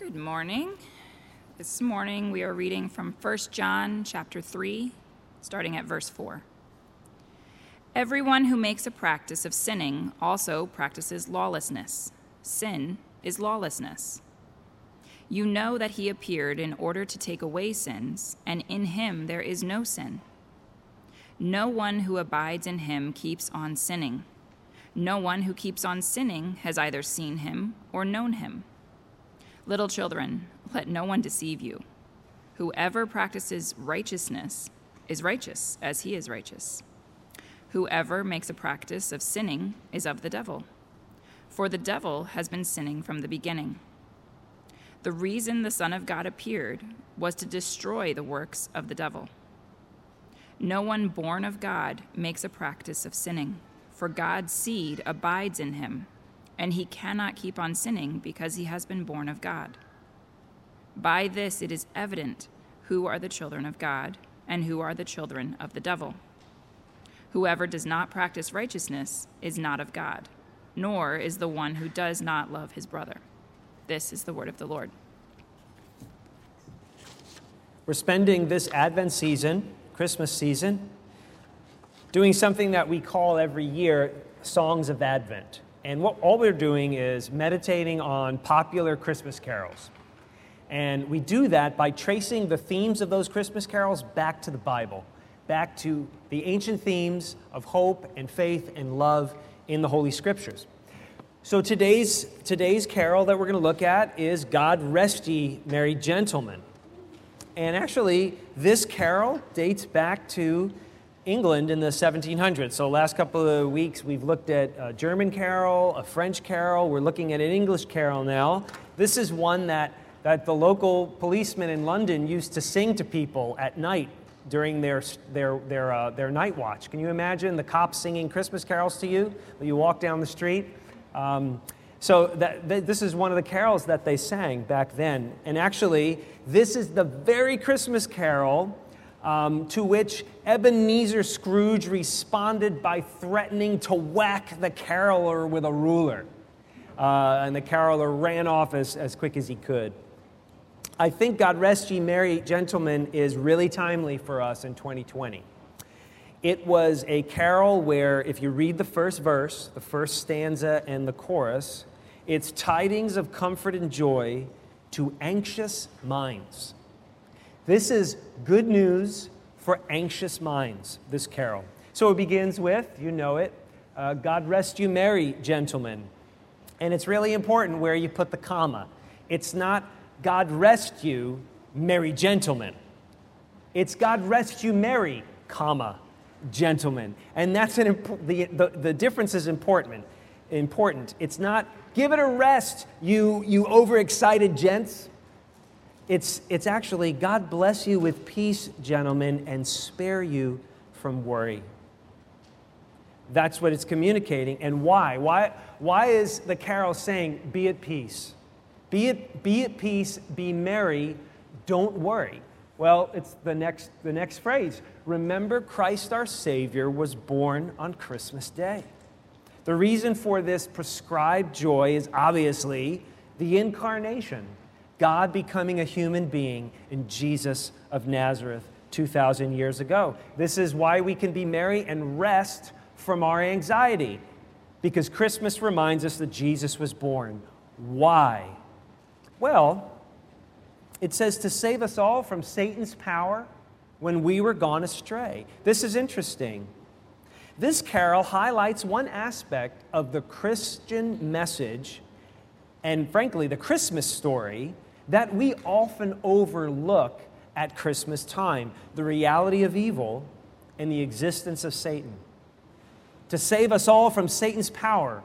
Good morning. This morning we are reading from 1 John chapter 3, starting at verse 4. Everyone who makes a practice of sinning also practices lawlessness. Sin is lawlessness. You know that he appeared in order to take away sins, and in him there is no sin. No one who abides in him keeps on sinning. No one who keeps on sinning has either seen him or known him. Little children, let no one deceive you. Whoever practices righteousness is righteous as he is righteous. Whoever makes a practice of sinning is of the devil, for the devil has been sinning from the beginning. The reason the Son of God appeared was to destroy the works of the devil. No one born of God makes a practice of sinning, for God's seed abides in him and he cannot keep on sinning because he has been born of God. By this it is evident who are the children of God and who are the children of the devil. Whoever does not practice righteousness is not of God, nor is the one who does not love his brother. This is the word of the Lord. We're spending this Advent season, Christmas season, doing something that we call every year Songs of Advent. And what, all we're doing is meditating on popular Christmas carols. And we do that by tracing the themes of those Christmas carols back to the Bible, back to the ancient themes of hope and faith and love in the Holy Scriptures. So today's, today's carol that we're going to look at is God Rest Ye Merry Gentlemen. And actually, this carol dates back to England in the 1700s. So, last couple of weeks, we've looked at a German carol, a French carol. We're looking at an English carol now. This is one that, that the local policemen in London used to sing to people at night during their, their, their, uh, their night watch. Can you imagine the cops singing Christmas carols to you when you walk down the street? Um, so that, this is one of the carols that they sang back then. And actually, this is the very Christmas carol um, to which Ebenezer Scrooge responded by threatening to whack the caroler with a ruler. Uh, and the caroler ran off as, as quick as he could. I think God Rest Ye Merry Gentlemen is really timely for us in 2020. It was a carol where, if you read the first verse, the first stanza, and the chorus, it's tidings of comfort and joy to anxious minds. This is good news for anxious minds, this carol. So it begins with, you know it, uh, God rest you merry, gentlemen. And it's really important where you put the comma. It's not God rest you, merry gentlemen. It's God rest you merry, comma, gentlemen. And that's an imp- the, the, the difference is important. Important. It's not give it a rest, you, you overexcited gents. It's, it's actually, God bless you with peace, gentlemen, and spare you from worry. That's what it's communicating. And why? Why, why is the carol saying, be at peace? Be at, be at peace, be merry, don't worry. Well, it's the next, the next phrase. Remember, Christ our Savior was born on Christmas Day. The reason for this prescribed joy is obviously the incarnation. God becoming a human being in Jesus of Nazareth 2,000 years ago. This is why we can be merry and rest from our anxiety, because Christmas reminds us that Jesus was born. Why? Well, it says to save us all from Satan's power when we were gone astray. This is interesting. This carol highlights one aspect of the Christian message and, frankly, the Christmas story that we often overlook at Christmas time the reality of evil and the existence of Satan. To save us all from Satan's power.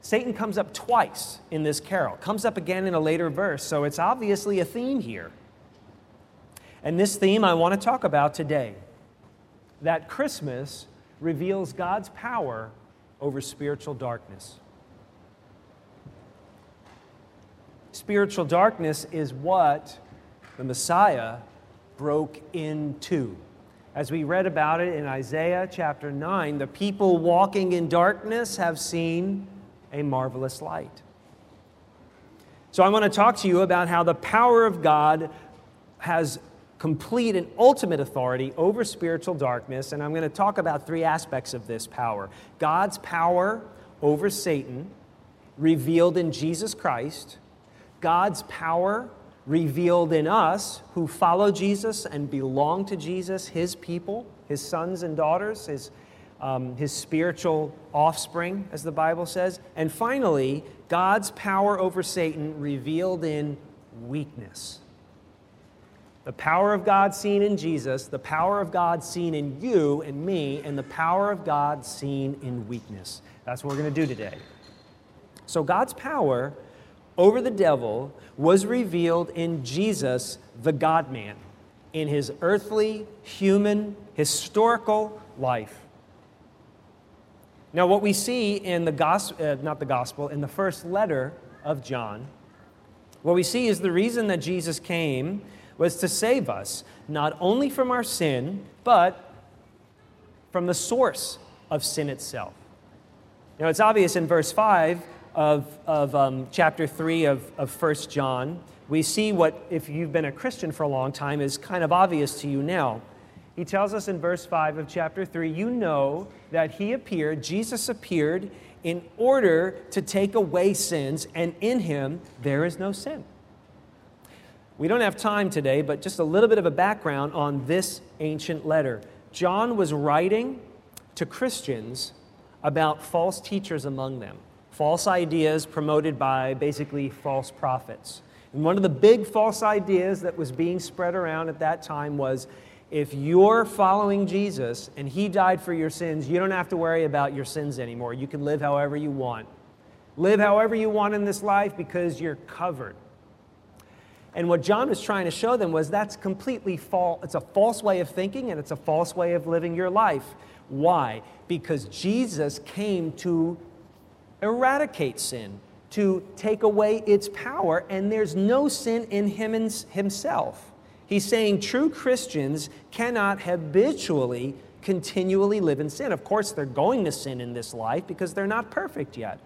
Satan comes up twice in this carol, comes up again in a later verse, so it's obviously a theme here. And this theme I want to talk about today that Christmas reveals God's power over spiritual darkness. Spiritual darkness is what the Messiah broke into. As we read about it in Isaiah chapter 9, the people walking in darkness have seen a marvelous light. So, I want to talk to you about how the power of God has complete and ultimate authority over spiritual darkness. And I'm going to talk about three aspects of this power God's power over Satan, revealed in Jesus Christ, God's power revealed in us who follow Jesus and belong to Jesus, his people, his sons and daughters, his, um, his spiritual offspring, as the Bible says. And finally, God's power over Satan revealed in weakness. The power of God seen in Jesus, the power of God seen in you and me, and the power of God seen in weakness. That's what we're going to do today. So, God's power over the devil was revealed in Jesus, the God man, in his earthly, human, historical life. Now, what we see in the gospel, uh, not the gospel, in the first letter of John, what we see is the reason that Jesus came was to save us, not only from our sin, but from the source of sin itself. Now, it's obvious in verse 5 of, of um, chapter 3 of, of 1 John, we see what, if you've been a Christian for a long time, is kind of obvious to you now. He tells us in verse 5 of chapter 3 you know that he appeared, Jesus appeared, in order to take away sins, and in him there is no sin. We don't have time today, but just a little bit of a background on this ancient letter. John was writing to Christians about false teachers among them false ideas promoted by basically false prophets. And one of the big false ideas that was being spread around at that time was if you're following Jesus and he died for your sins, you don't have to worry about your sins anymore. You can live however you want. Live however you want in this life because you're covered. And what John was trying to show them was that's completely false. It's a false way of thinking and it's a false way of living your life. Why? Because Jesus came to eradicate sin, to take away its power, and there's no sin in him himself. He's saying true Christians cannot habitually, continually live in sin. Of course, they're going to sin in this life because they're not perfect yet.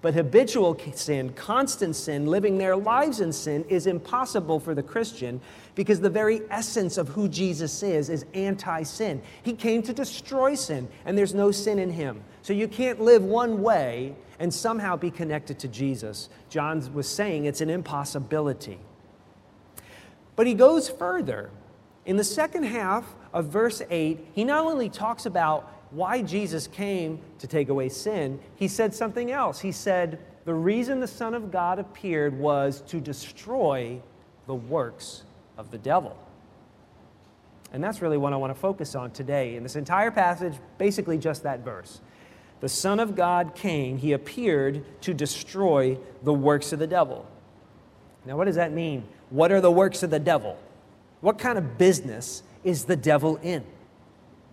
But habitual sin, constant sin, living their lives in sin is impossible for the Christian because the very essence of who Jesus is is anti sin. He came to destroy sin, and there's no sin in him. So you can't live one way and somehow be connected to Jesus. John was saying it's an impossibility. But he goes further. In the second half of verse 8, he not only talks about why Jesus came to take away sin, he said something else. He said, The reason the Son of God appeared was to destroy the works of the devil. And that's really what I want to focus on today. In this entire passage, basically just that verse. The Son of God came, he appeared to destroy the works of the devil. Now, what does that mean? What are the works of the devil? What kind of business is the devil in?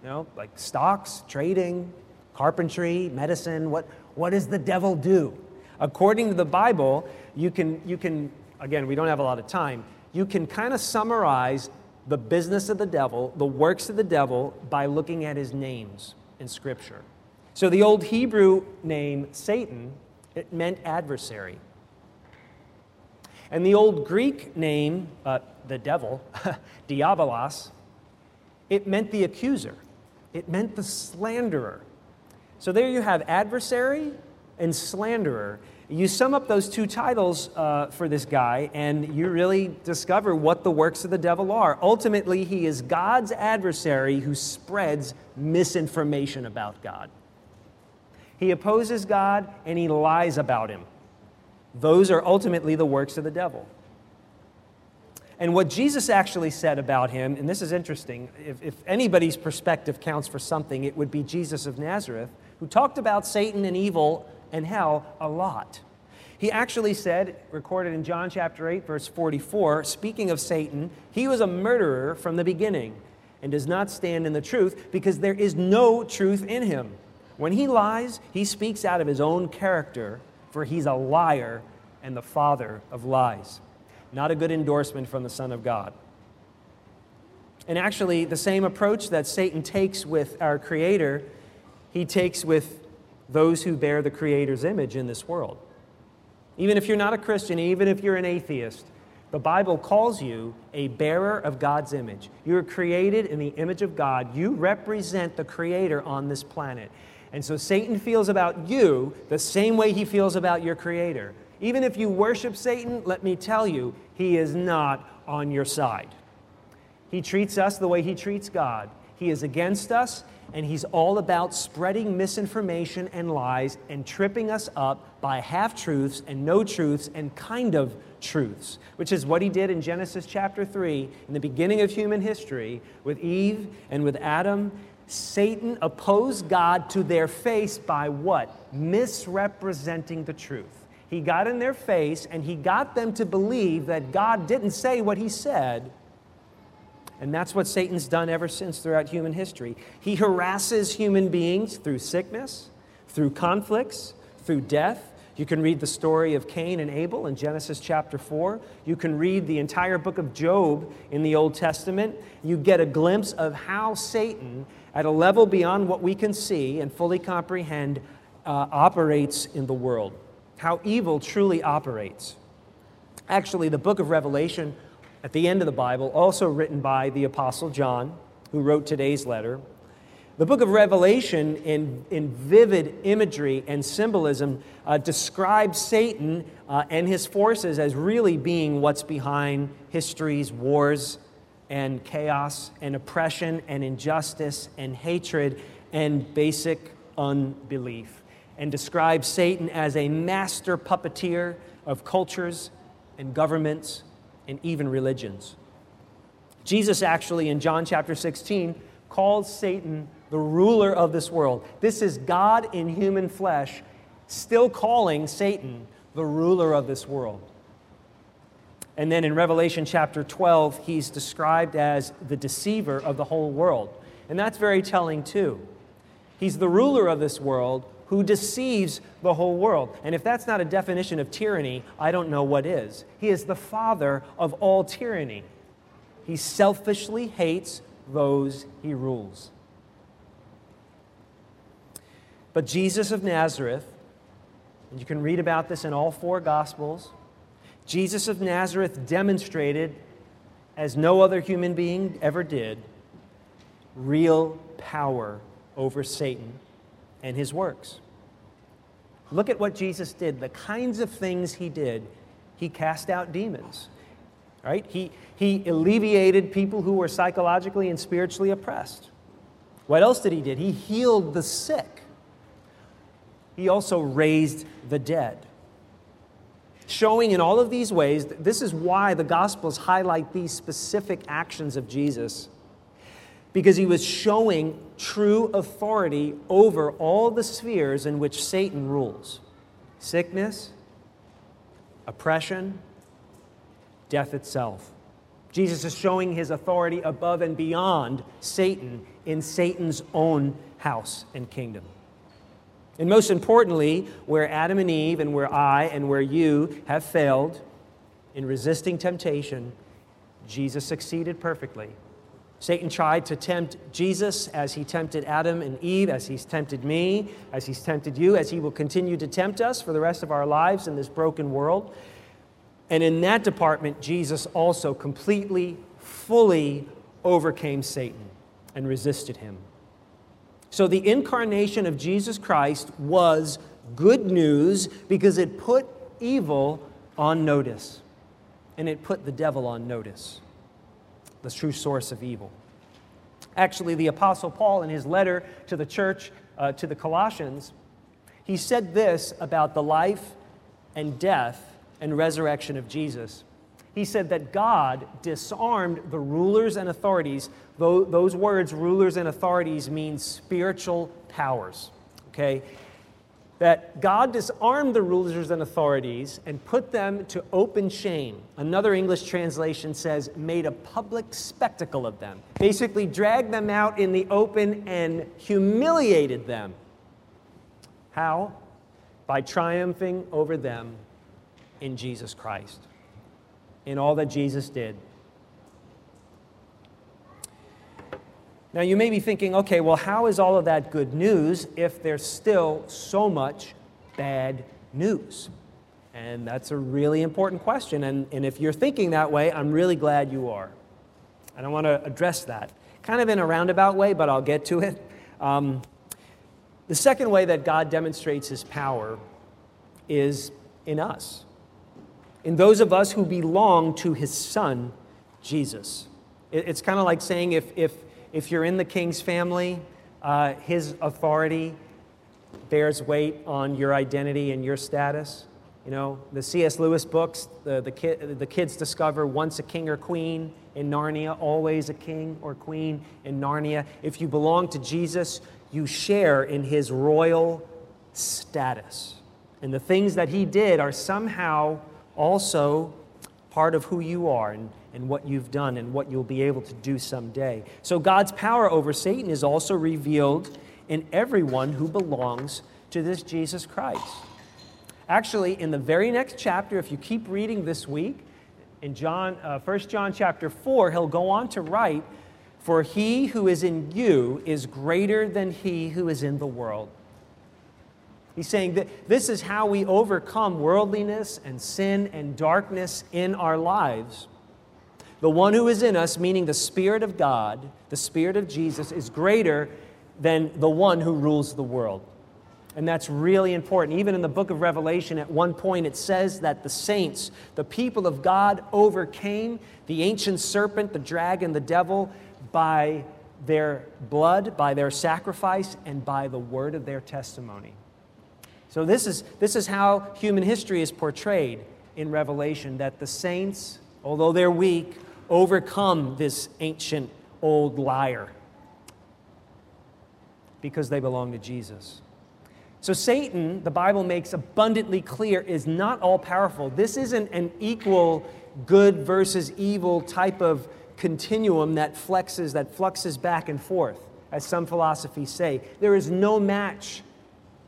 You know, like stocks, trading, carpentry, medicine. What, what does the devil do? According to the Bible, you can, you can, again, we don't have a lot of time, you can kind of summarize the business of the devil, the works of the devil, by looking at his names in Scripture. So the old Hebrew name, Satan, it meant adversary. And the old Greek name, uh, the devil, diabolos, it meant the accuser it meant the slanderer. So there you have adversary and slanderer. You sum up those two titles uh, for this guy, and you really discover what the works of the devil are. Ultimately, he is God's adversary who spreads misinformation about God. He opposes God and he lies about him. Those are ultimately the works of the devil. And what Jesus actually said about him, and this is interesting, if, if, anybody's perspective counts for something, it would be Jesus of Nazareth, who talked about Satan and evil and hell a lot. He actually said, recorded in John chapter 8, verse 44, speaking of Satan, he was a murderer from the beginning and does not stand in the truth because there is no truth in him. When he lies, he speaks out of his own character, for he's a liar and the father of lies not a good endorsement from the Son of God. And actually, the same approach that Satan takes with our Creator, he takes with those who bear the Creator's image in this world. Even if you're not a Christian, even if you're an atheist, the Bible calls you a bearer of God's image. You are created in the image of God. You represent the Creator on this planet. And so Satan feels about you the same way he feels about your Creator. Even if you worship Satan, let me tell you, he is not on your side. He treats us the way he treats God. He is against us, and he's all about spreading misinformation and lies and tripping us up by half truths and no truths and kind of truths, which is what he did in Genesis chapter 3 in the beginning of human history with Eve and with Adam. Satan opposed God to their face by what? Misrepresenting the truth. He got in their face and he got them to believe that God didn't say what he said and that's what Satan's done ever since throughout human history. He harasses human beings through sickness, through conflicts, through death. You can read the story of Cain and Abel in Genesis chapter 4. You can read the entire book of Job in the Old Testament. You get a glimpse of how Satan, at a level beyond what we can see and fully comprehend, uh, operates in the world, how evil truly operates. Actually, the book of Revelation at the end of the Bible, also written by the Apostle John, who wrote today's letter. The book of Revelation, in, in vivid imagery and symbolism, uh, describes Satan uh, and his forces as really being what's behind history's wars and chaos and oppression and injustice and hatred and basic unbelief, and describes Satan as a master puppeteer of cultures and governments and even religions. Jesus actually, in John chapter 16, calls Satan the ruler of this world. This is God in human flesh, still calling Satan the ruler of this world. And then in Revelation chapter 12, he's described as the deceiver of the whole world. And that's very telling, too. He's the ruler of this world who deceives the whole world. And if that's not a definition of tyranny, I don't know what is. He is the father of all tyranny. He selfishly hates those he rules. But Jesus of Nazareth, and you can read about this in all four Gospels, Jesus of Nazareth demonstrated, as no other human being ever did, real power over Satan and his works. Look at what Jesus did, the kinds of things he did. He cast out demons, right? He, he alleviated people who were psychologically and spiritually oppressed. What else did he do? He healed the sick. He also raised the dead. Showing in all of these ways, this is why the Gospels highlight these specific actions of Jesus because he was showing true authority over all the spheres in which Satan rules sickness, oppression, death itself. Jesus is showing his authority above and beyond Satan in Satan's own house and kingdom. And most importantly, where Adam and Eve and where I and where you have failed in resisting temptation, Jesus succeeded perfectly Satan tried to tempt Jesus as he tempted Adam and Eve, as he's tempted me, as he's tempted you, as he will continue to tempt us for the rest of our lives in this broken world. And in that department, Jesus also completely, fully overcame Satan and resisted him. So the incarnation of Jesus Christ was good news because it put evil on notice and it put the devil on notice the true source of evil. Actually, the Apostle Paul, in his letter to the church, uh, to the Colossians, he said this about the life and death and resurrection of Jesus. He said that God disarmed the rulers and authorities. Those words, rulers and authorities, mean spiritual powers. Okay? that God disarmed the rulers and authorities and put them to open shame. Another English translation says, made a public spectacle of them. Basically, dragged them out in the open and humiliated them. How? By triumphing over them in Jesus Christ, in all that Jesus did. Now, you may be thinking, okay, well, how is all of that good news if there's still so much bad news? And that's a really important question. And, and if you're thinking that way, I'm really glad you are. And I want to address that kind of in a roundabout way, but I'll get to it. Um, the second way that God demonstrates his power is in us, in those of us who belong to his son, Jesus. It's kind of like saying if, if, if you're in the king's family, uh, his authority bears weight on your identity and your status. You know, the C.S. Lewis books, the, the, kid, the kids discover once a king or queen in Narnia, always a king or queen in Narnia. If you belong to Jesus, you share in his royal status. And the things that he did are somehow also part of who you are and, and what you've done and what you'll be able to do someday. So God's power over Satan is also revealed in everyone who belongs to this Jesus Christ. Actually, in the very next chapter, if you keep reading this week, in John, uh, 1 John chapter 4, he'll go on to write, For he who is in you is greater than he who is in the world. He's saying that this is how we overcome worldliness and sin and darkness in our lives. The one who is in us, meaning the Spirit of God, the Spirit of Jesus, is greater than the one who rules the world. And that's really important. Even in the book of Revelation, at one point, it says that the saints, the people of God, overcame the ancient serpent, the dragon, the devil, by their blood, by their sacrifice, and by the word of their testimony. So, this is, this is how human history is portrayed in Revelation that the saints, although they're weak, overcome this ancient old liar because they belong to Jesus. So, Satan, the Bible makes abundantly clear, is not all powerful. This isn't an equal good versus evil type of continuum that flexes, that fluxes back and forth, as some philosophies say. There is no match.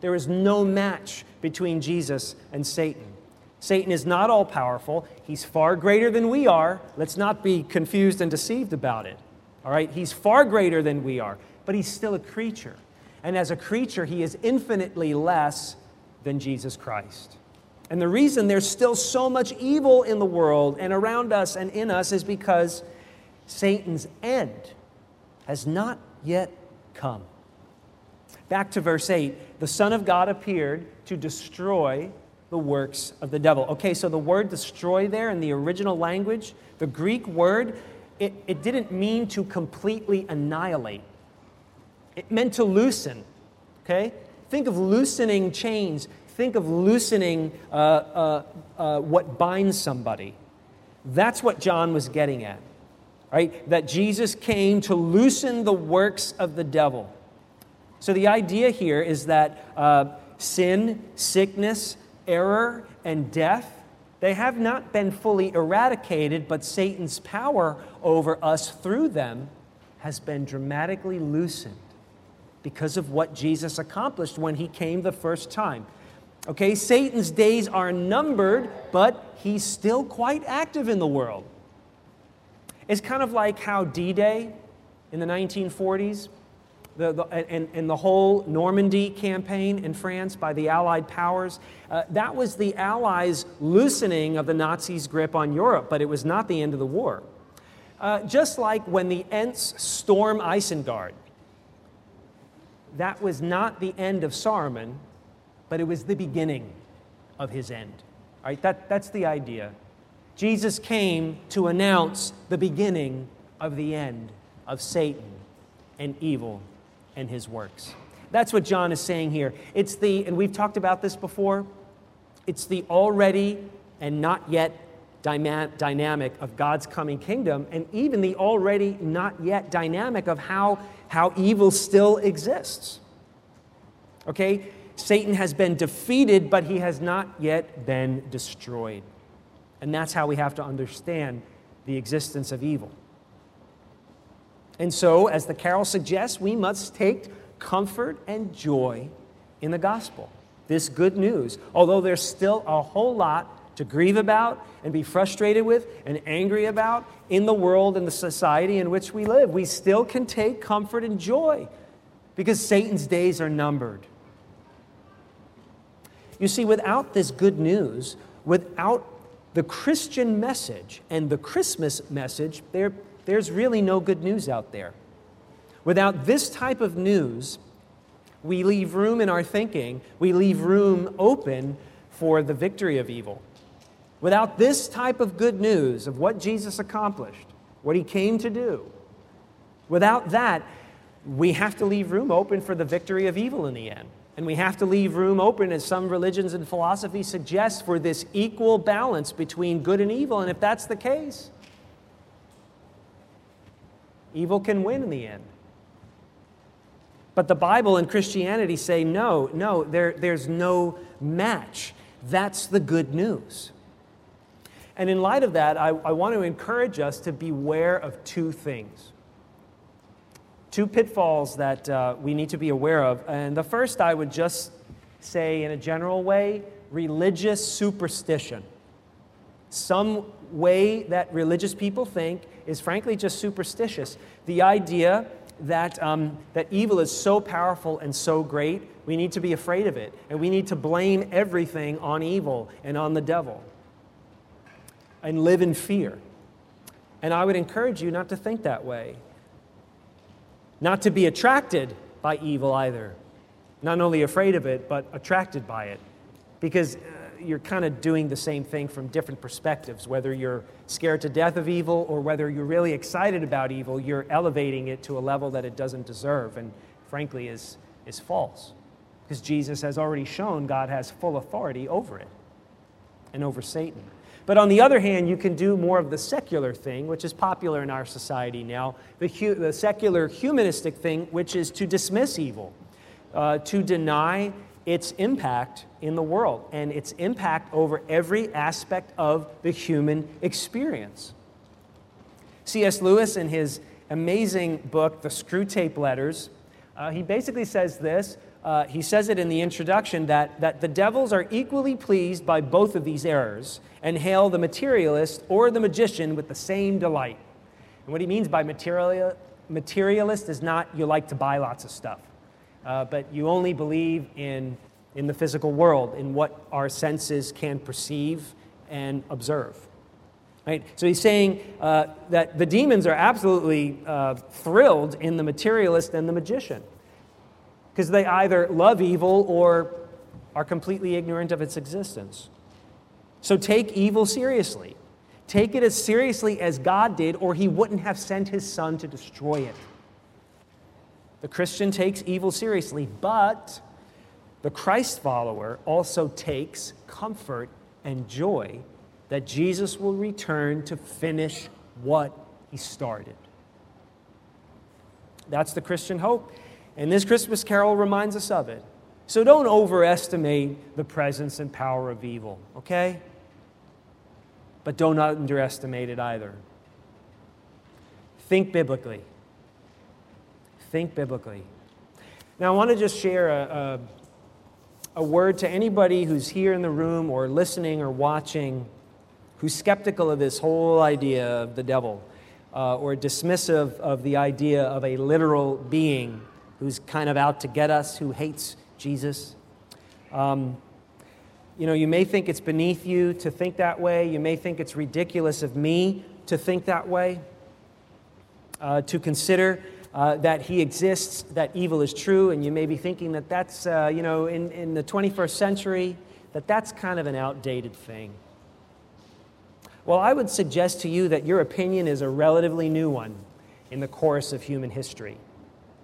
There is no match between Jesus and Satan. Satan is not all powerful. He's far greater than we are. Let's not be confused and deceived about it. All right? He's far greater than we are, but he's still a creature. And as a creature, he is infinitely less than Jesus Christ. And the reason there's still so much evil in the world and around us and in us is because Satan's end has not yet come. Back to verse 8 the Son of God appeared to destroy the works of the devil. Okay, so the word destroy there in the original language, the Greek word, it, it didn't mean to completely annihilate. It meant to loosen, okay? Think of loosening chains. Think of loosening uh, uh, uh, what binds somebody. That's what John was getting at, right? That Jesus came to loosen the works of the devil. So the idea here is that uh, sin, sickness, error, and death, they have not been fully eradicated, but Satan's power over us through them has been dramatically loosened because of what Jesus accomplished when he came the first time. Okay, Satan's days are numbered, but he's still quite active in the world. It's kind of like how D Day in the 1940s, the, the, and, and, the whole Normandy campaign in France by the Allied powers, uh, that was the Allies' loosening of the Nazis' grip on Europe, but it was not the end of the war. Uh, just like when the Ents storm Isengard, that was not the end of Saruman, but it was the beginning of his end. All right, that, that's the idea. Jesus came to announce the beginning of the end of Satan and evil and his works. That's what John is saying here. It's the, and we've talked about this before, it's the already and not yet dynamic of God's coming kingdom, and even the already not yet dynamic of how, how evil still exists. Okay? Satan has been defeated, but he has not yet been destroyed. And that's how we have to understand the existence of evil. And so, as the carol suggests, we must take comfort and joy in the gospel, this good news. Although there's still a whole lot to grieve about and be frustrated with and angry about in the world and the society in which we live. We still can take comfort and joy because Satan's days are numbered. You see, without this good news, without the Christian message and the Christmas message, there, there's really no good news out there. Without this type of news, we leave room in our thinking, we leave room open for the victory of evil. Without this type of good news of what Jesus accomplished, what he came to do, without that, we have to leave room open for the victory of evil in the end. And we have to leave room open, as some religions and philosophy suggest, for this equal balance between good and evil. And if that's the case, evil can win in the end. But the Bible and Christianity say no, no, there, there's no match. That's the good news. And in light of that, I, I want to encourage us to beware of two things. Two pitfalls that uh, we need to be aware of. And the first, I would just say in a general way, religious superstition. Some way that religious people think is frankly just superstitious. The idea that, um, that evil is so powerful and so great, we need to be afraid of it. And we need to blame everything on evil and on the devil and live in fear. And I would encourage you not to think that way. Not to be attracted by evil either. Not only afraid of it, but attracted by it. Because uh, you're kind of doing the same thing from different perspectives. Whether you're scared to death of evil or whether you're really excited about evil, you're elevating it to a level that it doesn't deserve and, frankly, is, is false. Because Jesus has already shown God has full authority over it and over Satan. But on the other hand, you can do more of the secular thing, which is popular in our society now, the, hu- the secular humanistic thing, which is to dismiss evil, uh, to deny its impact in the world and its impact over every aspect of the human experience. C.S. Lewis, in his amazing book, The Screwtape Letters, uh, he basically says this. Uh, he says it in the introduction that, that the devils are equally pleased by both of these errors and hail the materialist or the magician with the same delight. And what he means by material, materialist is not you like to buy lots of stuff, uh, but you only believe in, in the physical world, in what our senses can perceive and observe. Right? So he's saying uh, that the demons are absolutely uh, thrilled in the materialist and the magician because they either love evil or are completely ignorant of its existence. So take evil seriously. Take it as seriously as God did, or he wouldn't have sent his son to destroy it. The Christian takes evil seriously, but the Christ follower also takes comfort and joy that Jesus will return to finish what he started. That's the Christian hope. And this Christmas carol reminds us of it. So don't overestimate the presence and power of evil, okay? But don't underestimate it either. Think biblically. Think biblically. Now, I want to just share a, a, a word to anybody who's here in the room or listening or watching who's skeptical of this whole idea of the devil uh, or dismissive of the idea of a literal being who's kind of out to get us, who hates Jesus. Um, you know, you may think it's beneath you to think that way. You may think it's ridiculous of me to think that way, uh, to consider uh, that he exists, that evil is true, and you may be thinking that that's, uh, you know, in, in the 21st century, that that's kind of an outdated thing. Well, I would suggest to you that your opinion is a relatively new one in the course of human history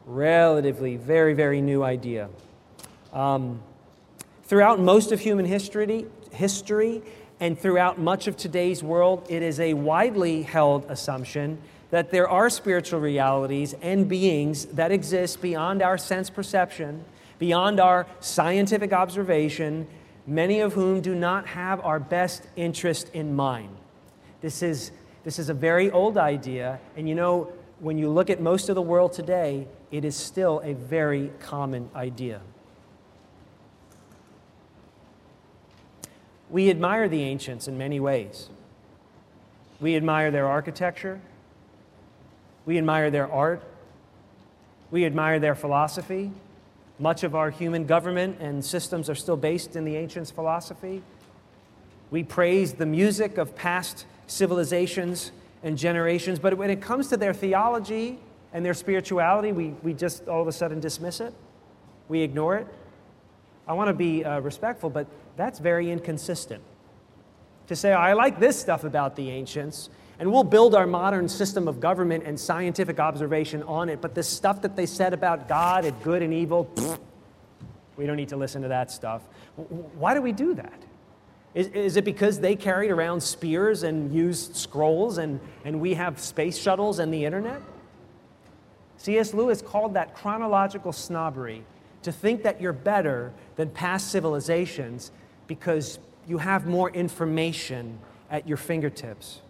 relatively very, very new idea. Um, throughout most of human history, history and throughout much of today's world, it is a widely held assumption that there are spiritual realities and beings that exist beyond our sense perception, beyond our scientific observation, many of whom do not have our best interest in mind. This is, this is a very old idea, and you know, when you look at most of the world today, it is still a very common idea. We admire the ancients in many ways. We admire their architecture, we admire their art, we admire their philosophy. Much of our human government and systems are still based in the ancients' philosophy. We praise the music of past civilizations and generations, but when it comes to their theology and their spirituality, we, we just all of a sudden dismiss it. We ignore it. I want to be uh, respectful, but that's very inconsistent. To say, I like this stuff about the ancients, and we'll build our modern system of government and scientific observation on it, but the stuff that they said about God and good and evil, pfft, we don't need to listen to that stuff. Why do we do that? Is, is it because they carried around spears and used scrolls and, and we have space shuttles and the internet? C.S. Lewis called that chronological snobbery to think that you're better than past civilizations because you have more information at your fingertips.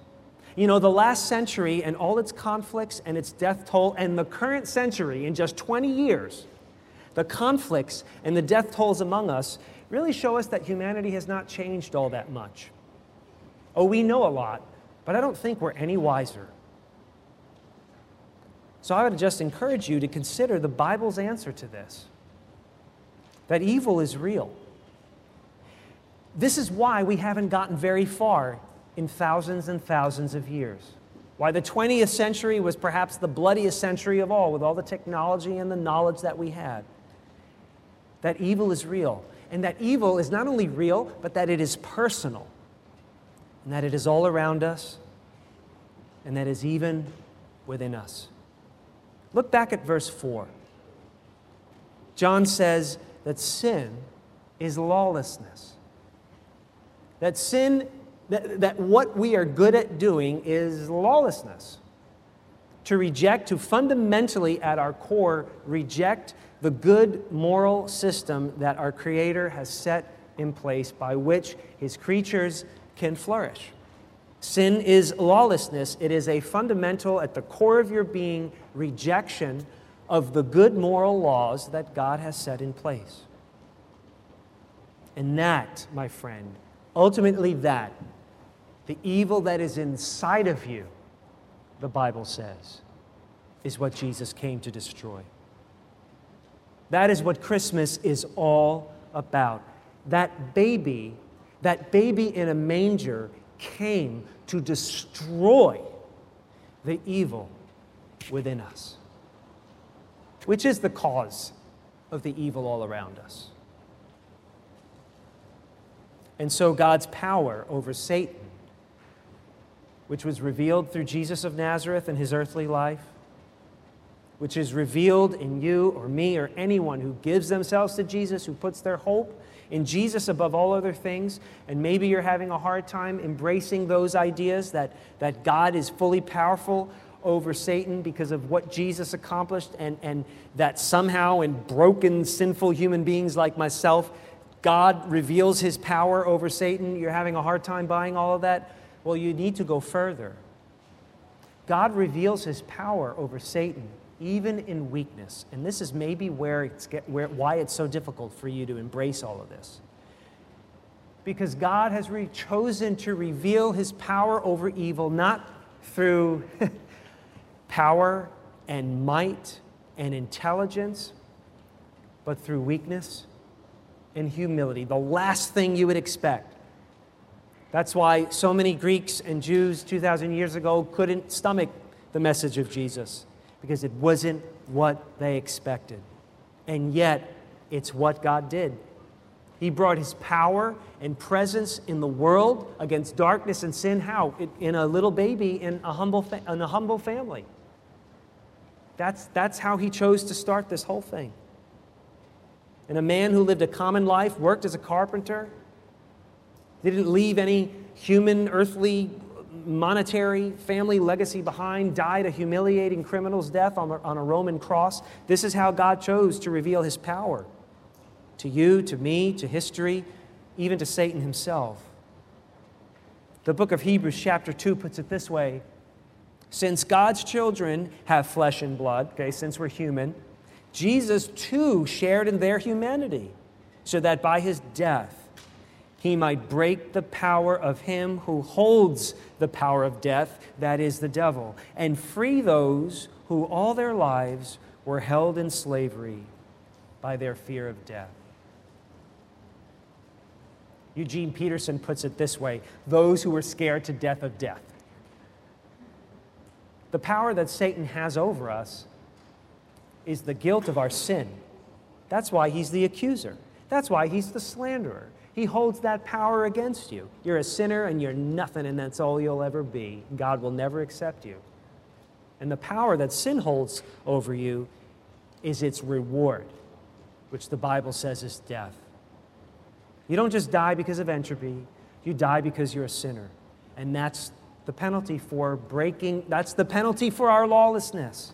You know, the last century and all its conflicts and its death toll, and the current century in just 20 years, the conflicts and the death tolls among us really show us that humanity has not changed all that much. Oh, we know a lot, but I don't think we're any wiser. So I would just encourage you to consider the Bible's answer to this that evil is real. This is why we haven't gotten very far in thousands and thousands of years. Why the 20th century was perhaps the bloodiest century of all, with all the technology and the knowledge that we had. That evil is real. And that evil is not only real, but that it is personal. And that it is all around us. And that is even within us. Look back at verse 4. John says that sin is lawlessness. That sin, that, that what we are good at doing is lawlessness. To reject, to fundamentally at our core reject the good moral system that our Creator has set in place by which His creatures can flourish. Sin is lawlessness. It is a fundamental, at the core of your being, rejection of the good moral laws that God has set in place. And that, my friend, ultimately that, the evil that is inside of you, the Bible says, is what Jesus came to destroy. That is what Christmas is all about. That baby, that baby in a manger came to destroy the evil within us, which is the cause of the evil all around us. And so God's power over Satan, which was revealed through Jesus of Nazareth and his earthly life, which is revealed in you or me or anyone who gives themselves to Jesus, who puts their hope in Jesus above all other things, and maybe you're having a hard time embracing those ideas that, that God is fully powerful over Satan because of what Jesus accomplished, and, and that somehow in broken, sinful human beings like myself, God reveals his power over Satan. You're having a hard time buying all of that? Well, you need to go further. God reveals his power over Satan even in weakness. And this is maybe where it's get, where, why it's so difficult for you to embrace all of this. Because God has re- chosen to reveal his power over evil not through power and might and intelligence, but through weakness and humility, the last thing you would expect. That's why so many Greeks and Jews 2,000 years ago couldn't stomach the message of Jesus, because it wasn't what they expected. And yet, it's what God did. He brought his power and presence in the world against darkness and sin. How? In a little baby in a humble, fa- in a humble family. That's, that's how he chose to start this whole thing and a man who lived a common life, worked as a carpenter, didn't leave any human, earthly, monetary family legacy behind, died a humiliating criminal's death on a, on a Roman cross. This is how God chose to reveal his power to you, to me, to history, even to Satan himself. The book of Hebrews, chapter 2, puts it this way Since God's children have flesh and blood, okay, since we're human, Jesus too shared in their humanity, so that by his death he might break the power of him who holds the power of death, that is the devil, and free those who all their lives were held in slavery by their fear of death. Eugene Peterson puts it this way those who were scared to death of death. The power that Satan has over us is the guilt of our sin. That's why he's the accuser. That's why he's the slanderer. He holds that power against you. You're a sinner and you're nothing, and that's all you'll ever be. God will never accept you. And the power that sin holds over you is its reward, which the Bible says is death. You don't just die because of entropy, you die because you're a sinner. And that's the penalty for breaking, that's the penalty for our lawlessness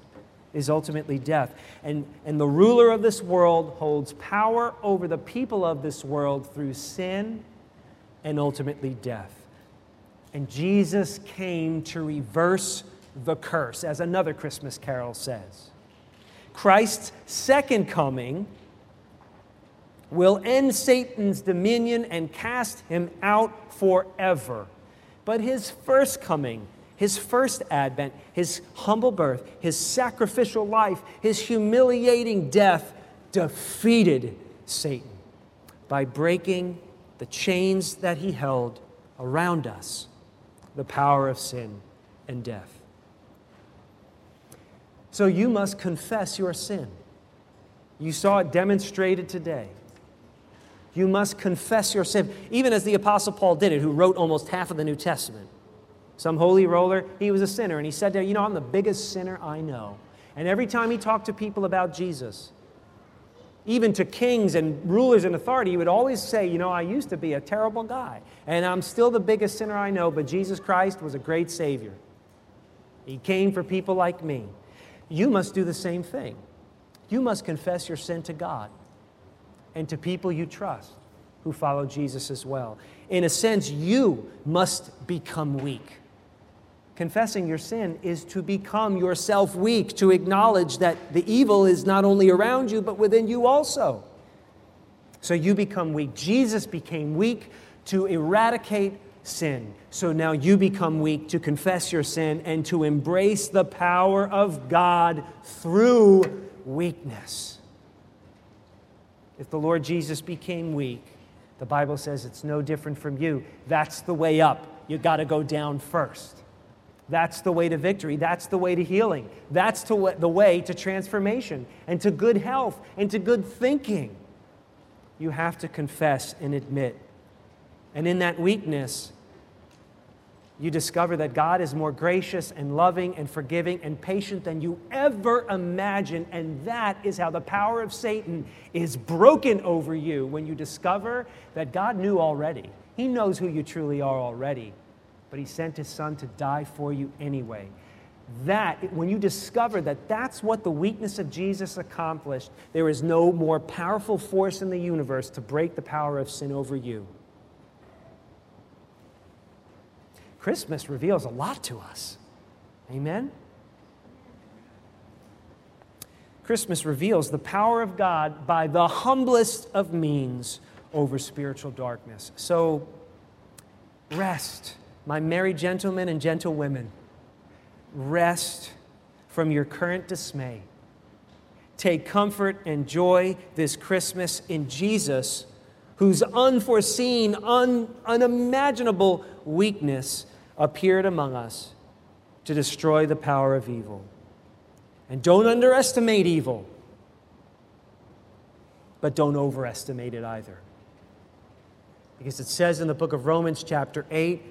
is ultimately death. And, and the ruler of this world holds power over the people of this world through sin and ultimately death. And Jesus came to reverse the curse, as another Christmas carol says. Christ's second coming will end Satan's dominion and cast him out forever. But his first coming his first advent, his humble birth, his sacrificial life, his humiliating death defeated Satan by breaking the chains that he held around us, the power of sin and death. So you must confess your sin. You saw it demonstrated today. You must confess your sin, even as the Apostle Paul did it, who wrote almost half of the New Testament some holy roller. He was a sinner. And he said there, You know, I'm the biggest sinner I know. And every time he talked to people about Jesus, even to kings and rulers and authority, he would always say, You know, I used to be a terrible guy, and I'm still the biggest sinner I know, but Jesus Christ was a great Savior. He came for people like me. You must do the same thing. You must confess your sin to God and to people you trust who follow Jesus as well. In a sense, you must become weak. Confessing your sin is to become yourself weak, to acknowledge that the evil is not only around you, but within you also. So you become weak. Jesus became weak to eradicate sin. So now you become weak to confess your sin and to embrace the power of God through weakness. If the Lord Jesus became weak, the Bible says it's no different from you. That's the way up. You got to go down first. That's the way to victory. That's the way to healing. That's to the way to transformation and to good health and to good thinking. You have to confess and admit. And in that weakness, you discover that God is more gracious and loving and forgiving and patient than you ever imagined. And that is how the power of Satan is broken over you when you discover that God knew already. He knows who you truly are already but he sent his son to die for you anyway. That, when you discover that that's what the weakness of Jesus accomplished, there is no more powerful force in the universe to break the power of sin over you. Christmas reveals a lot to us. Amen? Christmas reveals the power of God by the humblest of means over spiritual darkness. So, rest my merry gentlemen and gentlewomen, rest from your current dismay. Take comfort and joy this Christmas in Jesus, whose unforeseen, un- unimaginable weakness appeared among us to destroy the power of evil. And don't underestimate evil, but don't overestimate it either. Because it says in the book of Romans, chapter 8,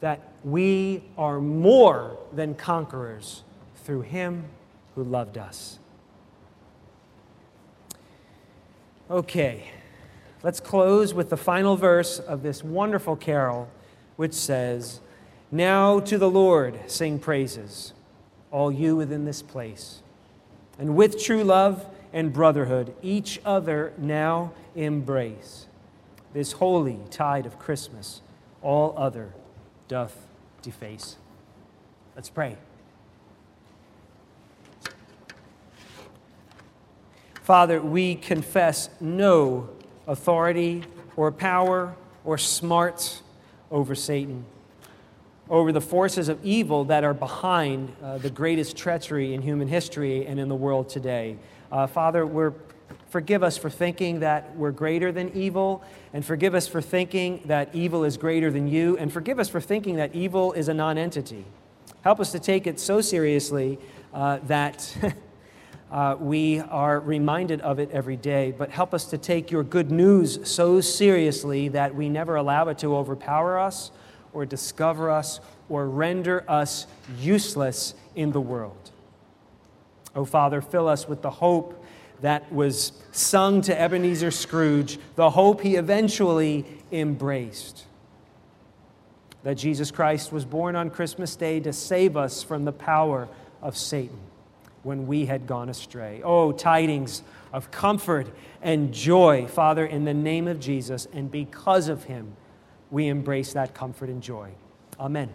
that we are more than conquerors through him who loved us. Okay, let's close with the final verse of this wonderful carol, which says, Now to the Lord sing praises, all you within this place. And with true love and brotherhood, each other now embrace. This holy tide of Christmas, all other doth deface. Let's pray. Father, we confess no authority or power or smarts over Satan, over the forces of evil that are behind uh, the greatest treachery in human history and in the world today. Uh, Father, we're Forgive us for thinking that we're greater than evil, and forgive us for thinking that evil is greater than you, and forgive us for thinking that evil is a nonentity. Help us to take it so seriously uh, that uh, we are reminded of it every day, but help us to take your good news so seriously that we never allow it to overpower us or discover us or render us useless in the world. Oh, Father, fill us with the hope that was sung to Ebenezer Scrooge, the hope he eventually embraced. That Jesus Christ was born on Christmas Day to save us from the power of Satan when we had gone astray. Oh, tidings of comfort and joy, Father, in the name of Jesus, and because of him, we embrace that comfort and joy. Amen.